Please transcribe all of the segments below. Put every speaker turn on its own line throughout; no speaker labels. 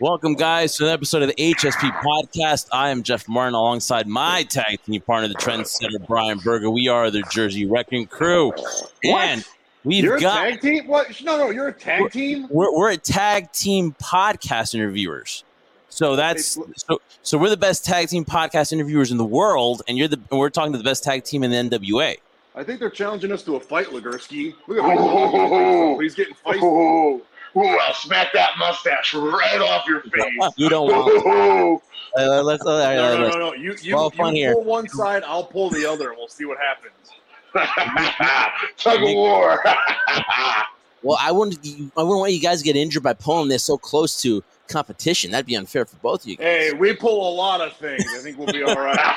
Welcome, guys, to an episode of the HSP podcast. I am Jeff Martin alongside my tag team partner, the trendsetter Brian Berger. We are the Jersey Wrecking Crew. And we've
You're
got.
a tag team? What? No, no, you're a tag team.
We're, we're a tag team podcast interviewers. So that's so so we're the best tag team podcast interviewers in the world, and you're the and we're talking to the best tag team in the NWA.
I think they're challenging us to a fight, Legursky. Look at him. He's getting feisty.
Ooh, ooh, I'll smack that mustache right off your face.
You don't want.
Ooh.
Uh, let's, uh,
No, no,
let's-
no, no. You, you,
Well, fun
you
here.
pull one side, I'll pull the other, and we'll see what happens.
Tug of war.
Well, I wouldn't. I wouldn't want you guys to get injured by pulling this so close to competition. That'd be unfair for both of you guys.
Hey, we pull a lot of things. I think we'll be all right.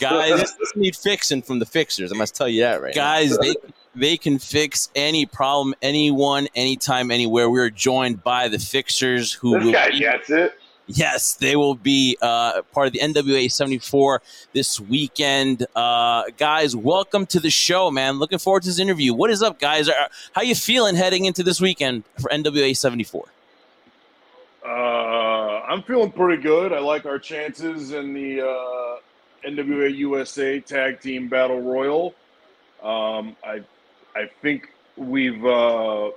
guys. this need fixing from the fixers. I must tell you that right. Guys, they they can fix any problem, anyone, anytime, anywhere. We are joined by the fixers who
this
will
guy
be-
gets it.
Yes, they will be uh, part of the NWA 74 this weekend. Uh, guys, welcome to the show, man. Looking forward to this interview. What is up, guys? Are- How you feeling heading into this weekend for NWA 74?
Uh, I'm feeling pretty good. I like our chances in the uh, NWA USA Tag Team Battle Royal. Um, I I think we've uh,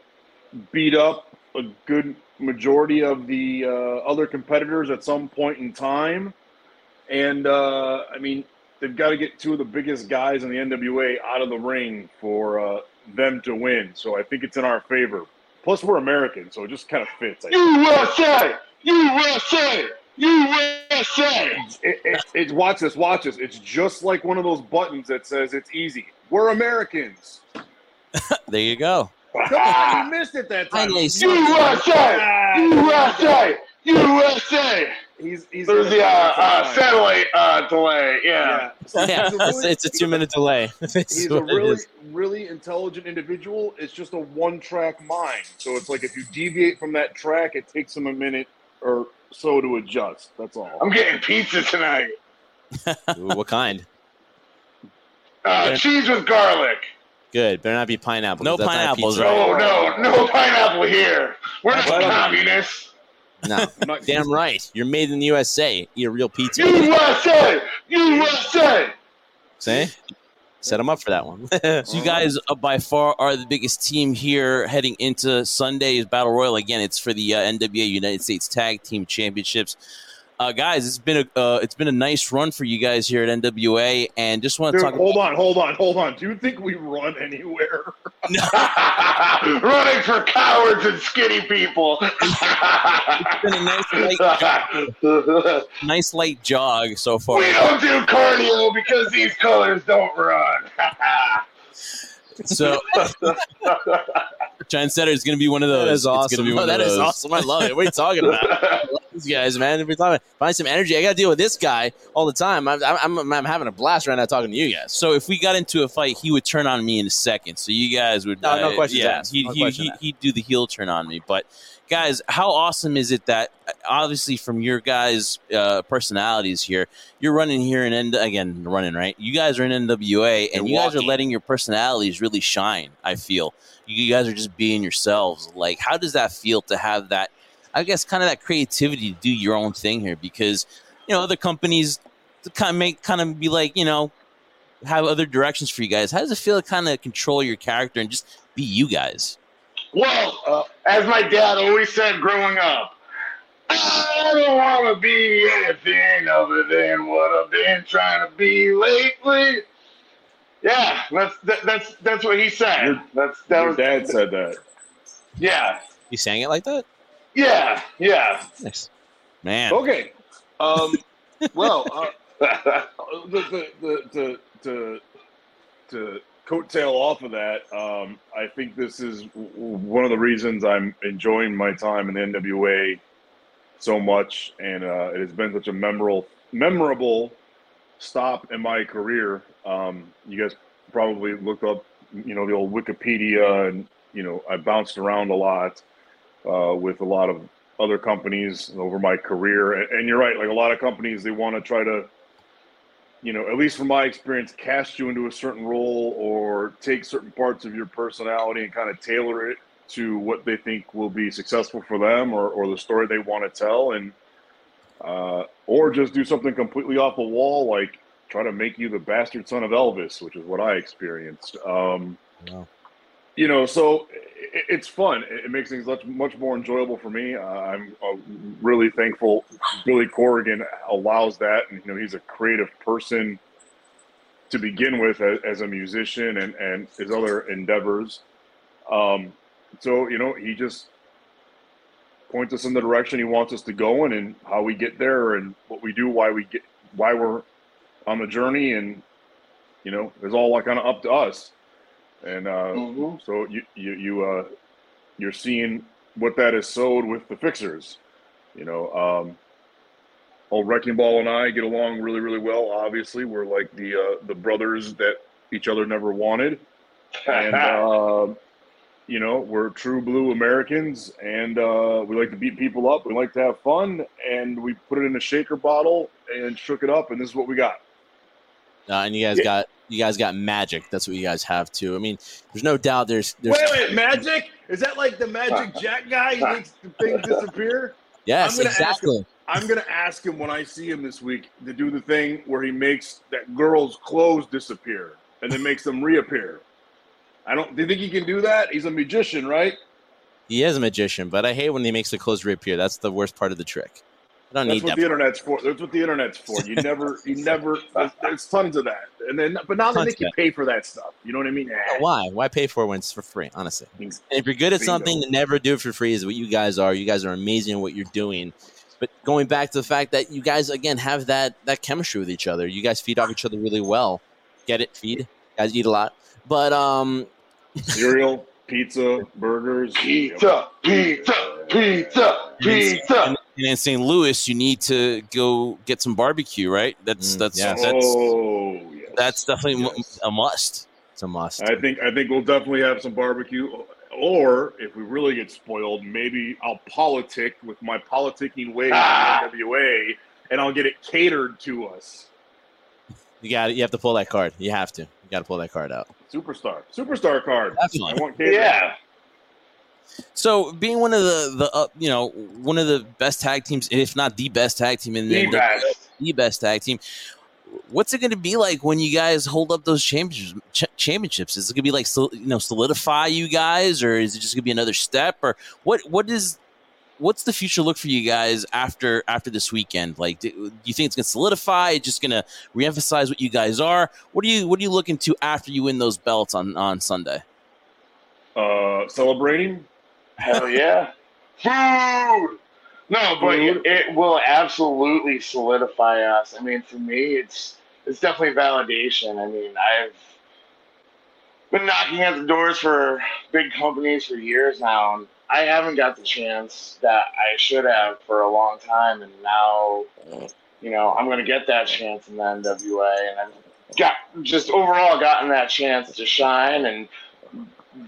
beat up a good majority of the uh, other competitors at some point in time, and uh, I mean they've got to get two of the biggest guys in the NWA out of the ring for uh, them to win. So I think it's in our favor. Plus, we're American, so it just kind of fits.
USA! USA! USA!
It, it, it, watch this, watch this. It's just like one of those buttons that says it's easy. We're Americans.
There you go.
Come on, you missed it that time.
Finally,
USA! USA! USA!
He's he's
There's the uh, uh, satellite uh, delay. Yeah.
Yeah.
Yeah,
He's a really-
it's a two minute delay.
He's a really, really intelligent individual. It's just a one-track mind. So it's like if you deviate from that track, it takes him a minute or so to adjust. That's all.
I'm getting pizza tonight.
what kind?
Uh, cheese with garlic.
Good. Better not be pineapple. No pineapples,
pizza.
right?
No, no, no pineapple here. We're not
Well,
communists.
No. Damn right. You're made in the USA. Eat a real pizza.
USA! USA!
See? Set them up for that one. so you guys uh, by far are the biggest team here heading into Sunday's Battle Royal. Again, it's for the uh, NWA United States Tag Team Championships. Uh, guys, it's been a uh, it's been a nice run for you guys here at NWA, and just want to talk.
hold on, hold on, hold on. Do you think we run anywhere?
Running for cowards and skinny people.
It's been a nice light,
we
nice light jog so far.
We don't do cardio because these colors don't run.
So, Trendsetter is going to be one of those.
That is
It's
awesome.
gonna be one
No,
of
that is
those.
awesome. I love it. What are you talking about? I these guys, man. If we're talking find some energy. I got to deal with this guy all the time. I'm, I'm, I'm, having a blast right now talking to you guys.
So if we got into a fight, he would turn on me in a second. So you guys would
No, no
uh,
questions
Yeah,
asked.
he'd,
No
he,
question
he, he'd do the heel turn on me. But guys, how awesome is it that uh, obviously from your guys' uh, personalities here, you're running here and N- again running right. You guys are in NWA, and you guys are letting your personalities really shine. I feel you guys are just being yourselves. Like, how does that feel to have that? I guess kind of that creativity to do your own thing here because you know other companies kind of make kind of be like you know have other directions for you guys. How does it feel to kind of control your character and just be you guys?
Well, uh, as my dad always said growing up, I don't want to be anything other than what I've been trying to be lately. Yeah, that's that, that's that's what he said.
Your-
that's that
Your
was
dad said that.
yeah,
You sang it like that?
Yeah, yeah.
Nice.
Man,
Okay. Um, well, uh, the, the, the, the, to, to coattail off of that, um, I think this is one of the reasons I'm enjoying my time in the NWA so much, and uh, it has been such a memorable memorable stop in my career. Um, you guys probably looked up, you know, the old Wikipedia, and you know, I bounced around a lot uh, with a lot of other companies over my career. And, you're right, like a lot of companies, they want to try to, you know, at least from my experience, cast you into a certain role or take certain parts of your personality and kind of tailor it to what they think will be successful for them or, or the story they want to tell. And uh, or just do something completely off the wall, like try to make you the bastard son of Elvis, which is what I experienced. Um, wow. You know, so it, it's fun. It, makes things much much more enjoyable for me. Uh, I'm uh, really thankful Billy Corgan allows that, and you know, he's a creative person to begin with as, as a musician and and his other endeavors. Um, so you know, he just points us in the direction he wants us to go in and how we get there and what we do, why we get, why we're on the journey, and you know, it's all like kind of up to us. And uh, mm-hmm. so you you you uh, you're seeing what that is sowed with the fixers. You know, um, old Wrecking Ball and I get along really really well. Obviously, we're like the uh, the brothers that each other never wanted, and. Uh, you know, we're true blue Americans and uh, we like to beat people up. We like to have fun and we put it in a shaker bottle and shook it up and this is what we got.
Uh, and you guys yeah. got you guys got magic. That's what you guys have too. I mean, there's no doubt. There's, there's
wait, wait, magic? Is that like the magic Jack guy? He makes the thing disappear.
Yes, I'm exactly.
Him, I'm gonna ask him when I see him this week to do the thing where he makes that girl's clothes disappear and then makes them reappear. I don't. Do you think he can do that? He's a magician, right?
He is a magician, but I hate when he makes the clothes reappear. That's the worst part of the trick. I don't
That's
need
what
that.
the internet's for. That's what the internet's for. You never, you never. There's, there's, tons of that, and then, but now they make you pay for that stuff. You know what I mean?
Why? Why pay for it when it's for free? Honestly, and if you're good at something, to never do it for free. Is what you guys are. You guys are amazing at what you're doing. But going back to the fact that you guys again have that that chemistry with each other. You guys feed off each other really well. Get it? Feed. You guys eat a lot. But um,
cereal, pizza, burgers,
pizza, pizza, pizza, pizza. And,
in St. Louis, you need to go get some barbecue, right? That's mm, that's yes. that's
oh, yes.
that's definitely yes. a must. It's a must.
I think I think we'll definitely have some barbecue. Or if we really get spoiled, maybe I'll politic with my politicking ways ah. in NWA, and I'll get it catered to us.
You got it. You have to pull that card. You have to. You got to pull that card out.
Superstar, superstar card.
Definitely.
I want
Yeah.
So, being one of the the uh, you know one of the best tag teams, if not the best tag team in the,
the best.
the best tag team, what's it going to be like when you guys hold up those championships? Ch- championships is it going to be like you know solidify you guys, or is it just going to be another step, or what? What is what's the future look for you guys after after this weekend? Like, do, do you think it's going to solidify? It's just going to reemphasize what you guys are? What are you What are you looking to after you win those belts on on Sunday?
Uh, celebrating.
Hell yeah! Food. No, but it, it will absolutely solidify us. I mean, for me, it's it's definitely validation. I mean, I've been knocking at the doors for big companies for years now, and I haven't got the chance that I should have for a long time, and now, you know, I'm going to get that chance in the NWA, and I've got just overall gotten that chance to shine, and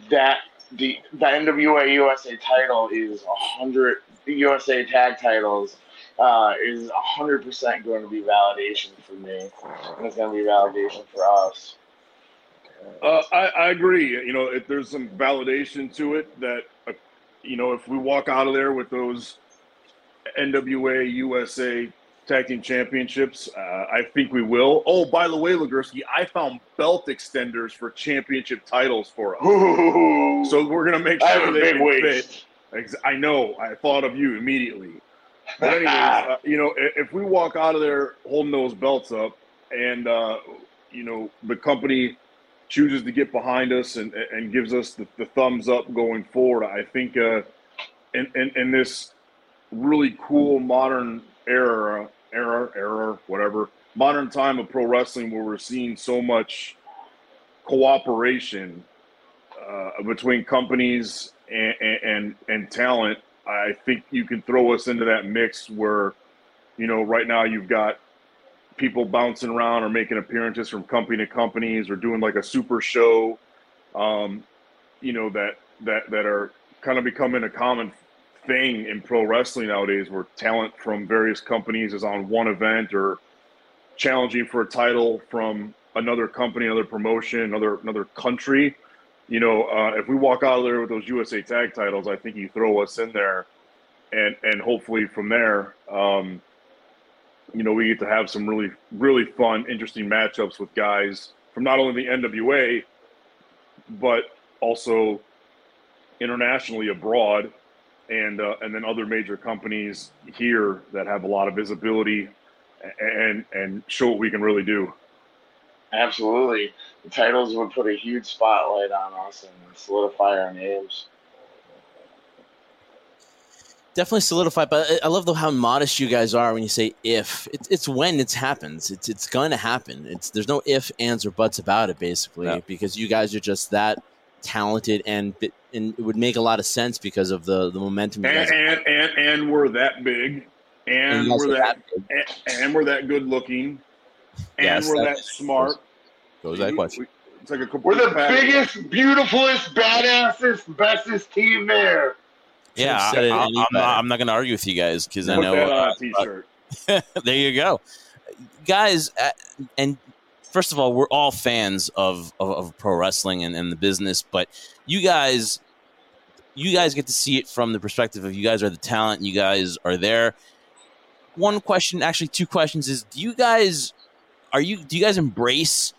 that the the NWA USA title is hundred USA tag titles uh, is hundred percent going to be validation for me, and it's going to be validation for us.
Uh, I, I agree. You know, if there's some validation to it that uh, you know, if we walk out of there with those NWA USA Tag Team Championships, uh, I think we will. Oh, by the way, Legursky, I found belt extenders for championship titles for us.
Ooh,
so we're gonna make sure they fit. I know. I thought of you immediately. But anyways, uh, you know, if we walk out of there holding those belts up, and uh, you know the company chooses to get behind us and, and gives us the, the thumbs up going forward, I think uh, in, in, in this really cool modern era, era, era, whatever, modern time of pro wrestling where we're seeing so much cooperation uh, between companies and, and, and talent, I think you can throw us into that mix where, you know, right now you've got people bouncing around or making appearances from company to companies or doing like a super show, um, you know, that that that are kind of becoming a common thing in pro wrestling nowadays, where talent from various companies is on one event or challenging for a title from another company, another promotion, another another country. You know, uh, if we walk out of there with those USA Tag titles, I think you throw us in there, and and hopefully from there, um, you know, we get to have some really really fun, interesting matchups with guys from not only the NWA, but also internationally abroad, and uh, and then other major companies here that have a lot of visibility and and show what we can really do.
Absolutely. The titles would put a huge spotlight on us and solidify our names.
Definitely solidify, but I love the, how modest you guys are when you say if. It's, it's when it happens. It's it's going to happen. It's there's no if, ands, or buts about it, basically, yeah. because you guys are just that talented and and it would make a lot of sense because of the the momentum.
And and, and, and we're that big, and, and we're that, that and, and, we're that good looking, and yes, we're that smart.
Goes that question.
It's like a we're the package. biggest, beautifulest, badassest, bestest team there.
Yeah, I, am not, I'm not going to argue with you guys because I know. Uh, t-shirt. there you go, guys. Uh, and first of all, we're all fans of of, of pro wrestling and, and the business, but you guys, you guys get to see it from the perspective of you guys are the talent. You guys are there. One question, actually, two questions is: Do you guys are you do you guys embrace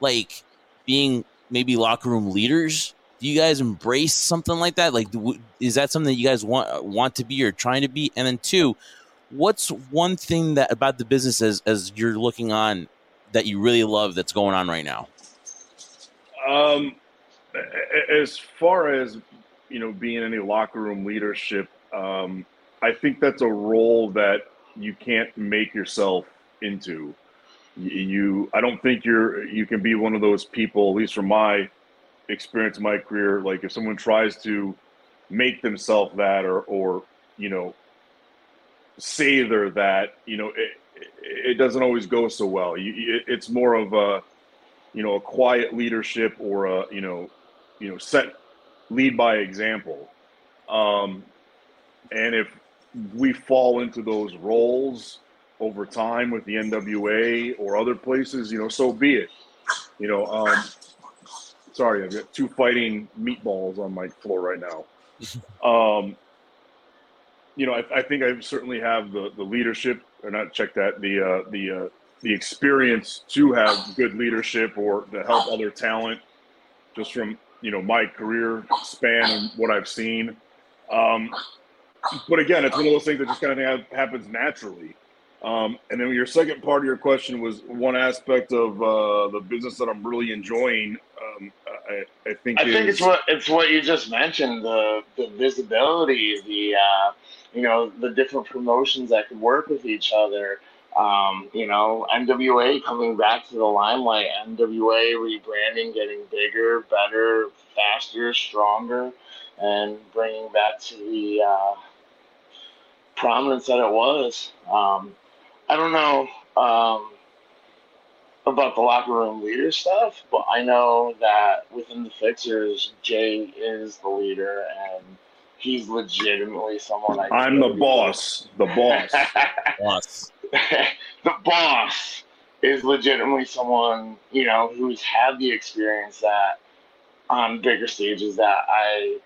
like being maybe locker room leaders? Do you guys embrace something like that? Like, is that something that you guys want want to be or trying to be? And then two, what's one thing that about the business as as you're looking on that you really love that's going on right now?
Um, as far as you know, being any locker room leadership, um, I think that's a role that you can't make yourself into. You i don't think you're you can be one of those people at least from my experience in my career like if someone tries to make themselves that or or you know say they're that you know it, it doesn't always go so well. You, it, it's more of a you know a quiet leadership or a you know you know set lead by example um and if we fall into those roles over time with the NWA or other places, you know, so be it. You know, um, sorry, I've got two fighting meatballs on my floor right now. Um, you know, I, I, think I certainly have the the leadership, or not check that the uh, the uh, the experience to have good leadership or to help other talent, just from you know my career span and what I've seen. Um, but again, it's one of those things that just kind of happens naturally. Um, and then your second part of your question was one aspect of uh, the business that I'm really enjoying. Um, I, I, think
I is, think it's what it's what you just mentioned the the visibility, the uh, you know the different promotions that could work with each other. Um, you know, NWA coming back to the limelight, NWA rebranding, getting bigger, better, faster, stronger, and bringing back to the uh, prominence that it was. Um, I don't know um, about the locker room leader stuff, but I know that within the Fixers, Jay is the leader, and he's legitimately someone I.
I'm the boss. The boss.
boss.
the boss is legitimately someone you know who's had the experience that on bigger stages that I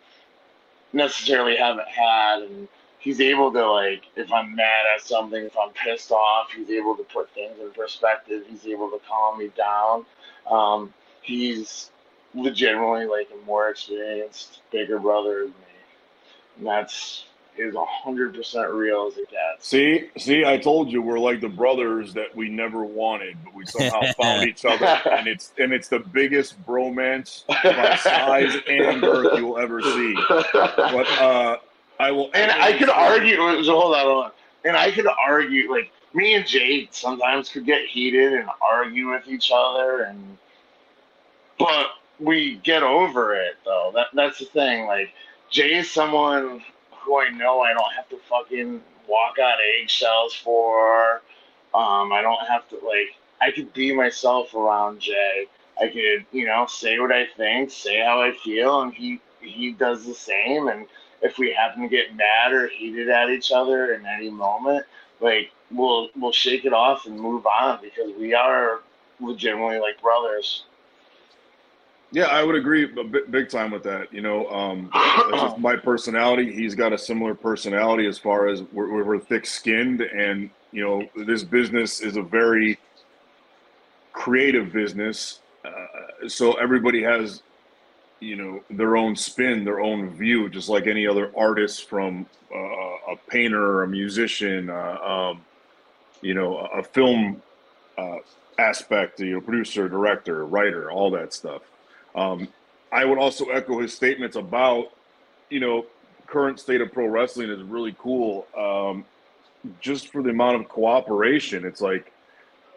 necessarily haven't had, and he's able to like if I'm mad at something, if I'm pissed off, he's able to put things in perspective. He's able to calm me down. Um, he's legitimately like a more experienced, bigger brother than me. And that's is hundred percent real as it gets.
See, see, I told you we're like the brothers that we never wanted, but we somehow found each other, and it's and it's the biggest bromance by size and girth you'll ever see. But uh, I will.
And I could argue. So hold on, hold on. And I could argue, like me and Jay sometimes could get heated and argue with each other, and but we get over it though. That that's the thing. Like Jay is someone who I know I don't have to fucking walk on eggshells for. Um, I don't have to like I could be myself around Jay. I could, you know, say what I think, say how I feel, and he he does the same. And if we happen to get mad or heated at each other in any moment, like we'll we'll shake it off and move on because we are legitimately like brothers.
Yeah, I would agree big time with that. You know, um, my personality. He's got a similar personality as far as we're, we're thick skinned, and you know, this business is a very creative business. Uh, so everybody has, you know, their own spin, their own view, just like any other artist from uh, a painter, a musician, uh, um, you know, a film uh, aspect, you know, producer, director, writer, all that stuff. Um, I would also echo his statements about, you know, current state of pro wrestling is really cool. Um, just for the amount of cooperation, it's like,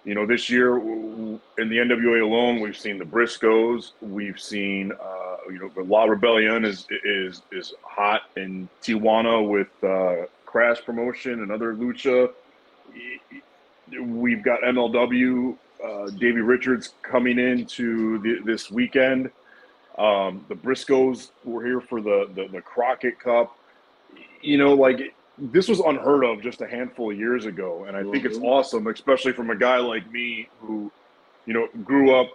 you know, this year in the NWA alone, we've seen the Briscoes, we've seen, uh, you know, La Rebellion is is is hot in Tijuana with uh, Crash Promotion and other lucha. We've got MLW uh, Davey Richards coming into the, this weekend. Um, the Briscoes were here for the, the, the Crockett Cup. You know, like this was unheard of just a handful of years ago, and I think it's mm-hmm. awesome, especially from a guy like me who, you know, grew up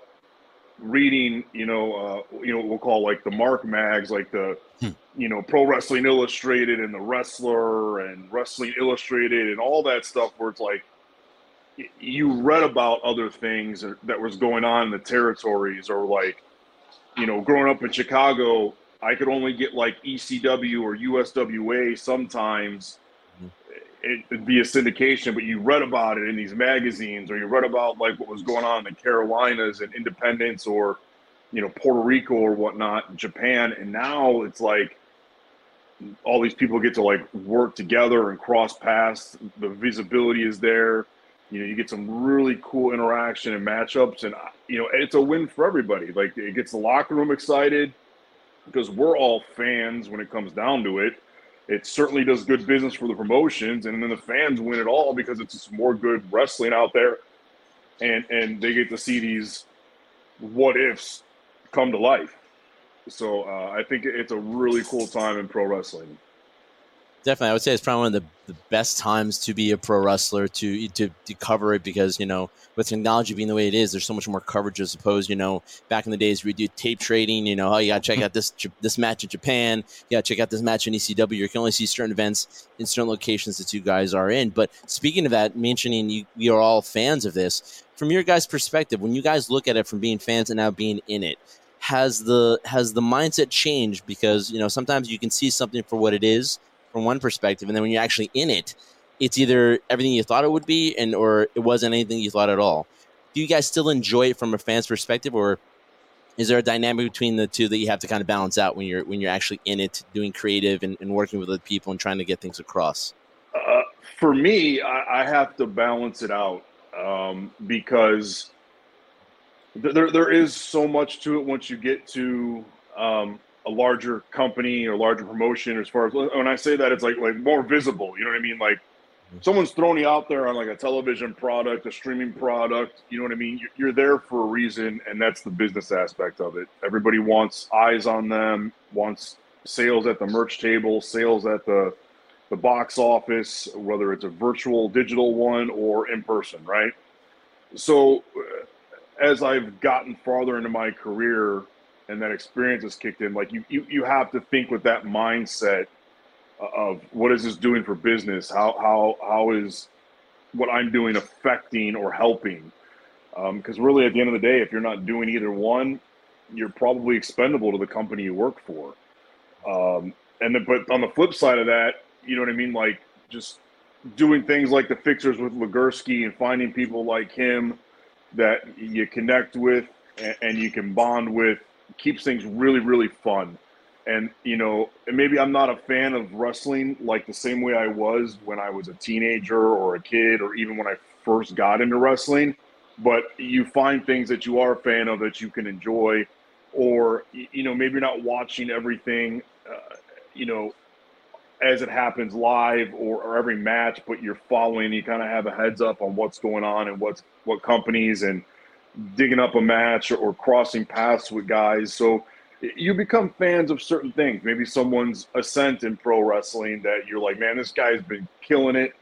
reading, you know, uh, you know, what we'll call like the Mark mags, like the, hmm. you know, Pro Wrestling Illustrated and the Wrestler and Wrestling Illustrated and all that stuff, where it's like you read about other things that was going on in the territories or like you know growing up in chicago i could only get like ecw or uswa sometimes. Mm-hmm. it, a syndication but you read about it in these magazines or you read about like what was going on in the carolinas and independence or you know puerto rico or whatnot japan. And now it's like all these people get to like work together and cross paths. The visibility is there you know, you get some really cool interaction and matchups, and you know, it's a win for everybody. Like it gets the locker room excited because we're all fans when it comes down to it. It certainly does good business for the promotions, and then the fans win it all because it's just more good wrestling out there, and and they get to see these what ifs come to life. So uh, I think it's a really cool time in pro wrestling
definitely. I would say it's probably one of the, the best times to be a pro wrestler to, to, to cover it because you know with technology being the way it is, there's so much more coverage as opposed. You know, back in the days we do tape trading. You know, oh, you got to check hmm. out this this match in Japan. You got to check out this match in ECW. You can only see certain events in certain locations that you guys are in. But speaking of that, mentioning you, you are all fans of this from your guys' perspective. When you guys look at it from being fans and now being in it, has the has the mindset changed? Because you know sometimes you can see something for what it is from one perspective, and then when you're actually in it, it's either everything you thought it would be, and or it wasn't anything you thought at all. Do you guys still enjoy it from a fan's perspective, or is there a dynamic between the two that you have to kind of balance out when you're when you're actually in it, doing creative and, and working with other people and trying to get things across?
Uh, for me, I, I, have to balance it out um, because there there is so much to it once you get to um, a larger company or larger promotion as far as when I say that it's like like more visible, you know what I mean? Like mm-hmm. someone's throwing you out there on like a television product, a streaming product, you know what I mean? You're there for a reason and that's the business aspect of it. Everybody wants eyes on them, wants sales at the merch table, sales at the the box office, whether it's a virtual digital one or in person, right? So as I've gotten farther into my career, and that experience has kicked in, like you, you, you have to think with that mindset of what is this doing for business? How, how, how is what I'm doing affecting or helping? Because um, really, at the end of the day, if you're not doing either one, you're probably expendable to the company you work for. Um, and then, but on the flip side of that, you know what I mean? Like just doing things like the fixers with Legursky and finding people like him that you connect with and, and you can bond with keeps things really, really fun. And, you know, maybe I'm not a fan of wrestling like the same way I was when I was a teenager or a kid or even when I first got into wrestling. But you find things that you are a fan of that you can enjoy, or, you know, maybe you're not watching everything, uh, you know, as it happens live or, or every match, but you're following. You kind of have a heads up on what's going on and what's what companies and digging up a match or, or crossing paths with guys. So you become fans of certain things. Maybe someone's ascent in pro wrestling that you're like, man, this guy's been killing it.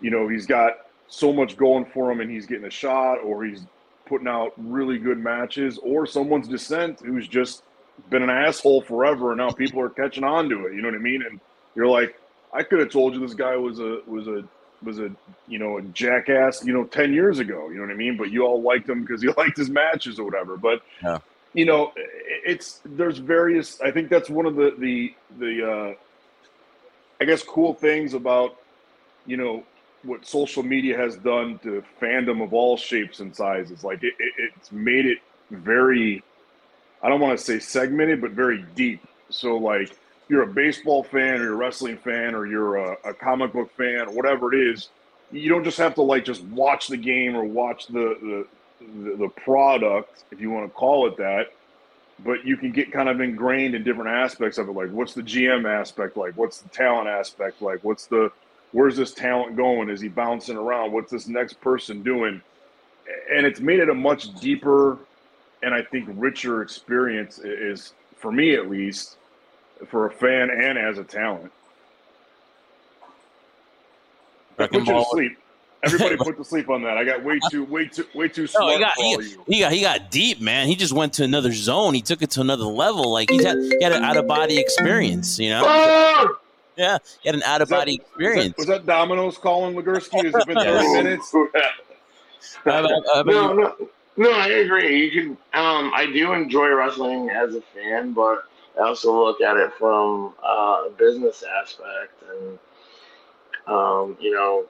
You know, he's got so much going for him and he's getting a shot or he's putting out really good matches or someone's descent who's just been an asshole forever and now people are catching on to it. You know what I mean? And you're like, I could have told you this guy was a was a was a you know a jackass you know 10 years ago you know what i mean? But you all liked him because you liked his matches or whatever. But yeah. you know it's there's various i think that's one of the the the uh i guess cool things about you know what social media has done to fandom of all shapes and sizes. Like it, it it's made it very i don't want to say segmented but very deep. So like you're a baseball fan or you're a wrestling fan or you're a, a, comic book fan or whatever it is, you don't just have to like just watch the game or watch the the, the product, if you want to call it that. But you can get kind of ingrained in different aspects of it. Like, what's the GM aspect like? What's the talent aspect like? What's the where's this talent going? Is he bouncing around? What's this next person doing? And it's made it a much deeper and I think richer experience. Is for me at least for a fan and as a talent. put you to sleep. Everybody put to sleep on that. I got way too, way too, way too smart no, he got,
he, he, got, he got deep, man. He just went to another zone. He took it to another level. Like he had, he had an out of body experience. You know. Oh! Yeah, he had an out of body experience.
Was that, was that Domino's calling Legursky? Has it been thirty minutes?
no, no, no, I agree. You can. Um, I do enjoy wrestling as a fan, but I also look at it from uh, a business aspect and, um, you know,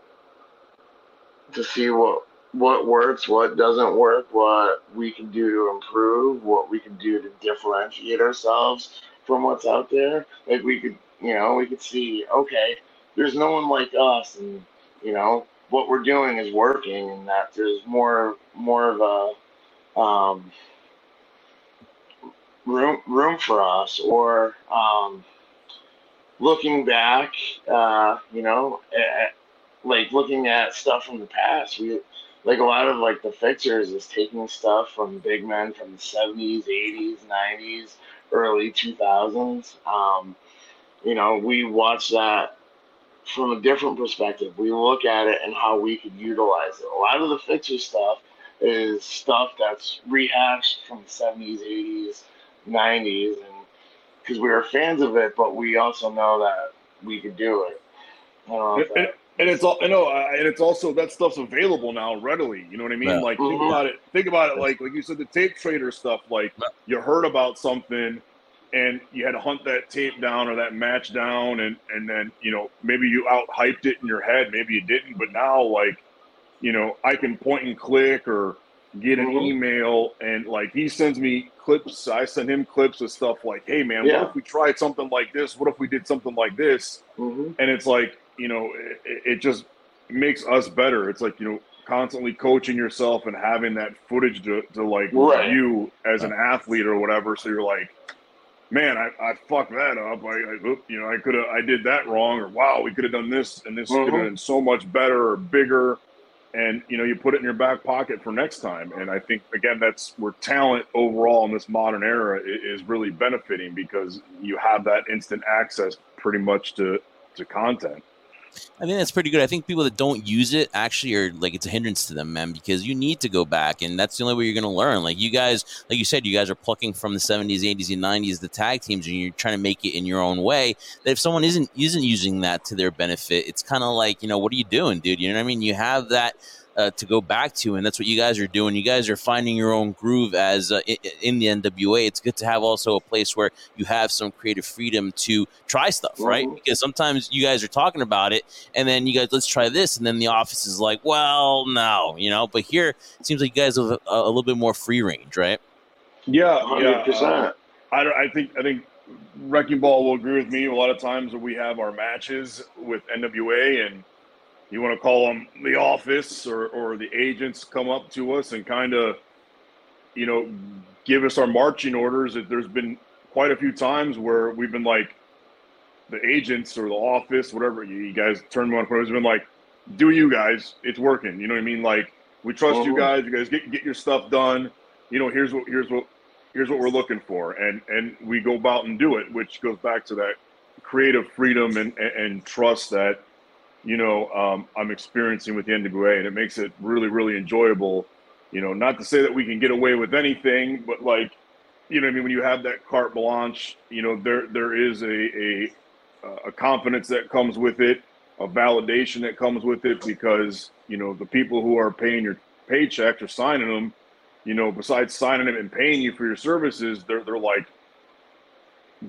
to see what what works, what doesn't work, what we can do to improve, what we can do to differentiate ourselves from what's out there. Like we could, you know, we could see, okay, there's no one like us, and you know what we're doing is working, and that there's more more of a um, room room for us or um, looking back uh, you know at, like looking at stuff from the past we like a lot of like the fixers is taking stuff from big men from the 70s 80s 90s early 2000s um, you know we watch that from a different perspective. We look at it and how we could utilize it. A lot of the fixer stuff is stuff that's rehashed from the 70s 80s 90s, and because we were fans of it, but we also know that we could do it.
And, and, and, it's all I know, and it's also that stuff's available now readily. You know what I mean? Yeah. Like mm-hmm. think about it. Think about it. Like like you said, the tape trader stuff. Like you heard about something, and you had to hunt that tape down or that match down, and and then you know maybe you out hyped it in your head, maybe you didn't, but now like you know I can point and click or get an mm-hmm. email and like he sends me clips i send him clips of stuff like hey man yeah. what if we tried something like this what if we did something like this mm-hmm. and it's like you know it, it, just makes us better it's like you know constantly coaching yourself and having that footage to, to like right. review as an athlete or whatever so you're like man i, I fucked that up i, I you know i could have i did that wrong or wow we could have done this and this mm-hmm. could have been so much better or bigger and you know you put it in your back pocket for next time. And i think again that's where talent overall in this modern era is really benefiting because you have that instant access pretty much to to content
I think that's pretty good. I think people that don't use it actually are like it's a hindrance to them, man, because you need to go back, and that's the only way you're going to learn. Like you guys, like you said, you guys are plucking from the 70s, 80s, and 90s the tag teams, and you're trying to make it in your own way. That if someone isn't isn't using that to their benefit, it's kind of like you know what are you doing, dude? You know what I mean? You have that uh, to go back to, and that's what you guys are doing. You guys are finding your own groove as uh, in, the NWA. It's good to have also a place where you have some creative freedom to try stuff, right? Mm-hmm. Because sometimes you guys are talking about it, and then you guys let's try this, and then the office is like, well, no, you know. But here it seems like you guys have a, a little bit more free range, right?
Yeah, 100%. yeah. Uh, I, I think I think Wrecking Ball will agree with me. A lot of times when we have our matches with NWA and you want to call them the office or, or the agents come up to us and kind of, you know, give us our marching orders. There's been quite a few times where we've been like, the agents or the office, whatever you, guys turn me on for has been like, do you guys? It's working. You know what I mean? Like we trust you guys. You guys get get your stuff done. You know, here's what here's what here's what we're looking for, and and we go about and do it, which goes back to that creative freedom and and, and trust that you know um, I'm experiencing with the NWA, and it makes it really really enjoyable. You know, not to say that we can get away with anything, but like you know, I mean, when you have that carte blanche, you know, there there is a a, a confidence that comes with it, a validation that comes with it, because you know the people who are paying your paychecks or signing them, you know, besides signing them and paying you for your services, they're they're like,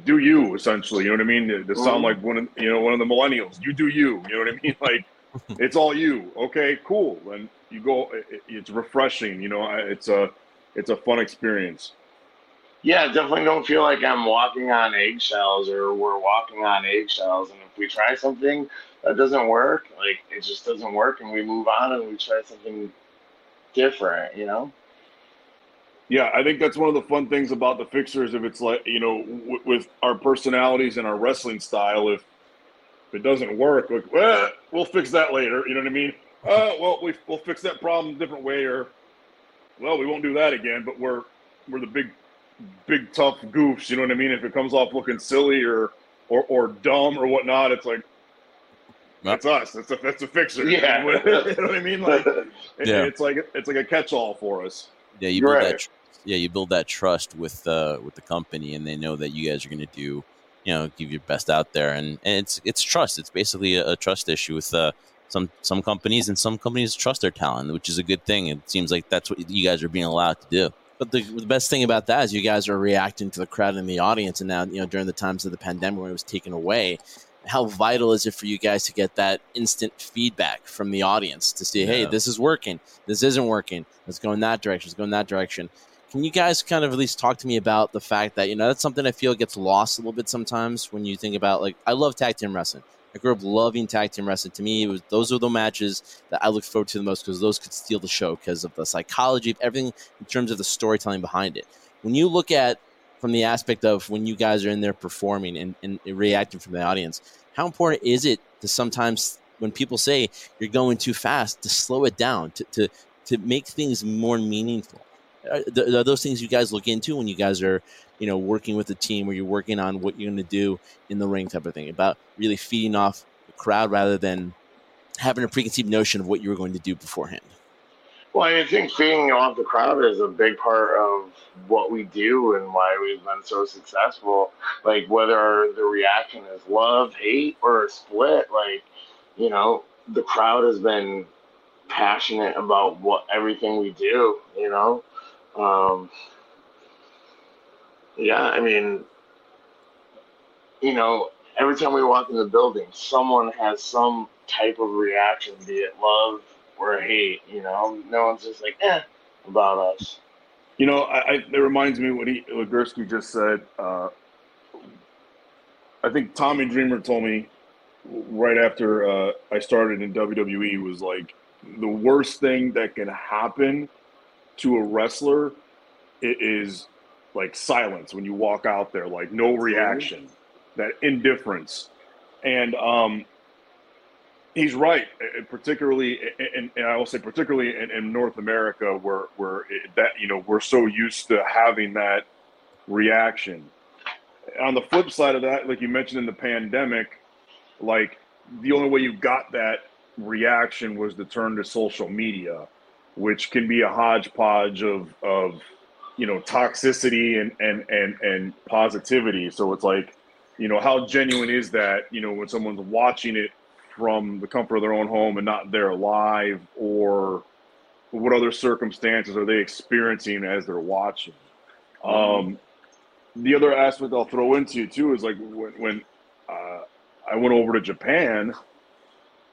do you essentially? You know what I mean? To, to sound mm. like one of you know one of the millennials, you do you. You know what I mean? Like it's all you. Okay, cool. And you go. It, it's refreshing. You know, it's a it's a fun experience.
Yeah, definitely don't feel like I'm walking on eggshells or we're walking on eggshells. And if we try something that doesn't work, like it just doesn't work, and we move on and we try something different. You know.
Yeah, I think that's one of the fun things about the fixers. If it's like you know, w- with our personalities and our wrestling style, if it doesn't work, like well, we'll fix that later. You know what I mean? Uh, well, we, we'll fix that problem a different way, or well, we won't do that again. But we're we're the big, big tough goofs. You know what I mean? If it comes off looking silly or or, or dumb or whatnot, it's like that's us. That's a that's a fixer.
Yeah.
you know what I mean? Like it,
Yeah.
it's like it's like a catch-all for us.
Yeah, you build
Right.
that. tr- Yeah, you build that trust with uh, with the company, and they know that you guys are going to do, you know, give your best out there, and, and it's it's trust. It's basically a, a trust issue with uh, some some companies, and some companies trust their talent, which is a good thing. It seems like that's what you guys are being allowed to do. But the, the best thing about that is you guys are reacting to the crowd and the audience, and now you know during the times of the pandemic when it was taken away, how vital is it for you guys to get that instant feedback from the audience to see, hey,
Yeah.
this is working, this isn't working, let's go in that direction, let's go in that direction. Can you guys kind of at least talk to me about the fact that you know that's something I feel gets lost a little bit sometimes when you think about like I love tag team wrestling. I grew up loving tag team wrestling. To me, it was those are the matches that I look forward to the most because those could steal the show because of the psychology of everything in terms of the storytelling behind it. When you look at from the aspect of when you guys are in there performing and, and reacting from the audience, how important is it to sometimes when people say you're going too fast to slow it down to to, to make things more meaningful? Are, are those things you guys look into when you guys are you know working with the team or you're working on what you're going to do in the ring type of thing about really feeding off the crowd rather than having a preconceived notion of what you were going to do beforehand
Well, I think feeding off the crowd is a big part of what we do and why we've been so successful. Like whether the reaction is love, hate, or a split, like you know, the crowd has been passionate about what everything we do. You know, um, yeah. I mean, you know, every time we walk in the building, someone has some type of reaction, be it love or hate. You know, no one's just like eh about us.
You know, I, I, it reminds me what he what Gursky just said. Uh, I think Tommy Dreamer told me right after uh, I started in WWE was like the worst thing that can happen to a wrestler is like silence when you walk out there, like no reaction, that indifference, and um, he's right, uh, particularly, eh, and, and I will say particularly in, in North America, where where that you know we're so used to having that reaction. On the flip side of that, like you mentioned in the pandemic, like the only way you got that reaction was to turn to social media, which can be a hodgepodge of of you know toxicity and and and and positivity. So it's like, you know, how genuine is that? You know, when someone's watching it from the comfort of their own home and not there live, or what other circumstances are they experiencing as they're watching? Um, the other aspect I'll throw into too is like when, when uh, I went over to Japan,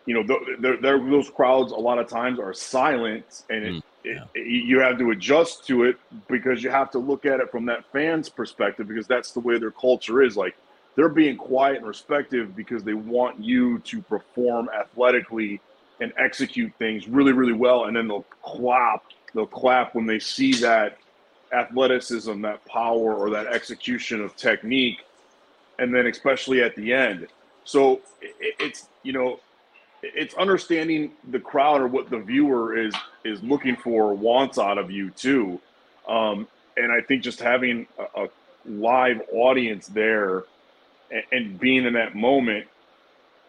you know, th- there, there, those crowds a lot of times are silent, and it,
Mm,
it, it, you have to adjust to it because you have to look at it from that fan's perspective because that's the way their culture is. Like they're being quiet and respective because they want you to perform athletically and execute things really, really well, and then they'll clap. They'll clap when they see that athleticism, that power, or that execution of technique, and then especially at the end. So it's you know, it's understanding the crowd or what the viewer is is looking for, wants out of you too. Um, and I think just having a, a live audience there and, and being in that moment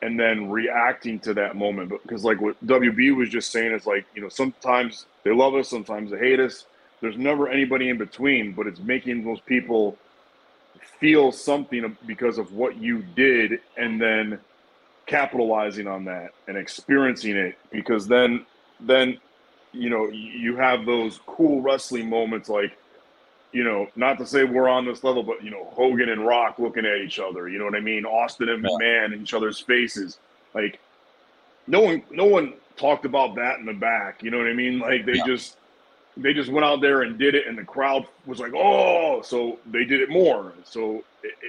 and then reacting to that moment. Because like what WB was just saying is like, you know, sometimes they love us, sometimes they hate us. There's never anybody in between, but it's making those people feel something because of what you did and then capitalizing on that and experiencing it because then then you know you have those cool wrestling moments like you know, not to say we're on this level, but you know, Hogan and Rock looking at each other. You know what I mean? Austin and McMahon in each other's faces. Like, no one, no one talked about that in the back. You know what I mean? Like they yeah. just, they just went out there and did it, and the crowd was like, "Oh!" So they did it more. So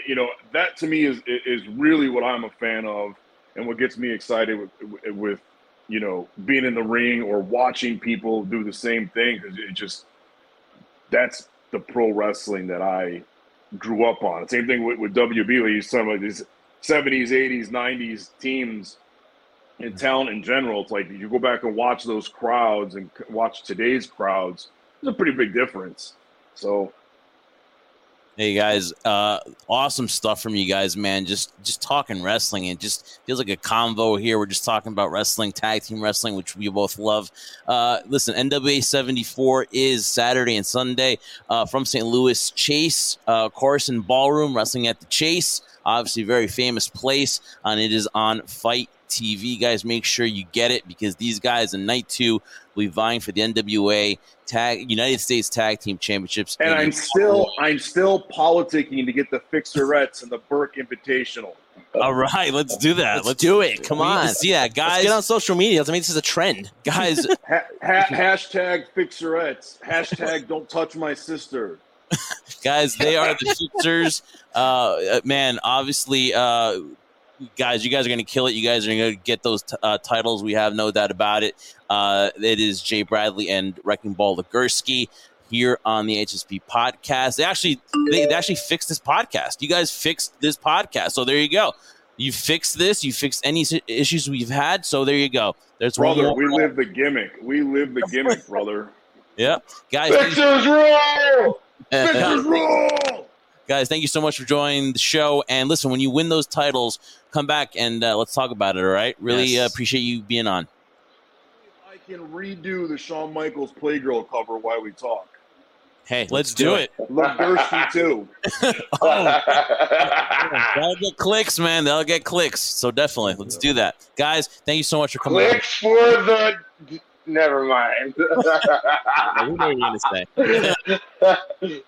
you know, that to me is is really what I'm a fan of, and what gets me excited with with you know being in the ring or watching people do the same thing because it just that's the pro wrestling that I grew up on. Same thing with, with WB. We some of these 70s, 80s, 90s teams in town in general. It's like you go back and watch those crowds and watch today's crowds. There's a pretty big difference. So
Hey guys, uh, awesome stuff from you guys, man. Just just talking wrestling and just feels like a convo here. We're just talking about wrestling, tag team wrestling, which we both love. Uh, listen, NWA 74 is Saturday and Sunday uh, from St. Louis Chase uh, Khorassan Ballroom, wrestling at the Chase. Obviously, very famous place, and it is on FITE TV. Guys, make sure you get it because these guys in night two will be vying for the NWA Tag United States Tag Team Championships.
And I'm still I'm still politicking to get the Fixerettes and the Burke Invitational.
All right, let's do that.
Let's, let's do it. Come on,
yeah, guys. Let's
get on social media. I mean, this is a trend,
guys.
ha- ha- hashtag Fixerettes. Hashtag Don't touch my sister.
guys, they are the Fixers. Uh, man, obviously, uh, guys, you guys are going to kill it. You guys are going to get those t- uh, titles. We have no doubt about it. Uh, it is Jay Bradley and Wrecking Ball Legursky here on the HSP podcast. They actually they, they, actually fixed this podcast. You guys fixed this podcast, so there you go. You fixed this. You fixed any issues we've had. So there you go. There's
brother. we live the gimmick. We live the gimmick, brother.
Yeah, guys.
Fixers rule. Fixers
rule. Guys, thank you so much for joining the show. And listen, when you win those titles, come back and uh, let's talk about it. All right. Really yes. uh, appreciate you being on.
I can redo the Shawn Michaels Playgirl cover while we talk.
Hey, let's, let's do, do, it.
it. Look thirsty too.
oh. They'll get clicks, man. They'll get clicks. So definitely, let's do that, guys. Thank you so much for coming.
Clicks for the. Never mind.
we know what you're gonna say.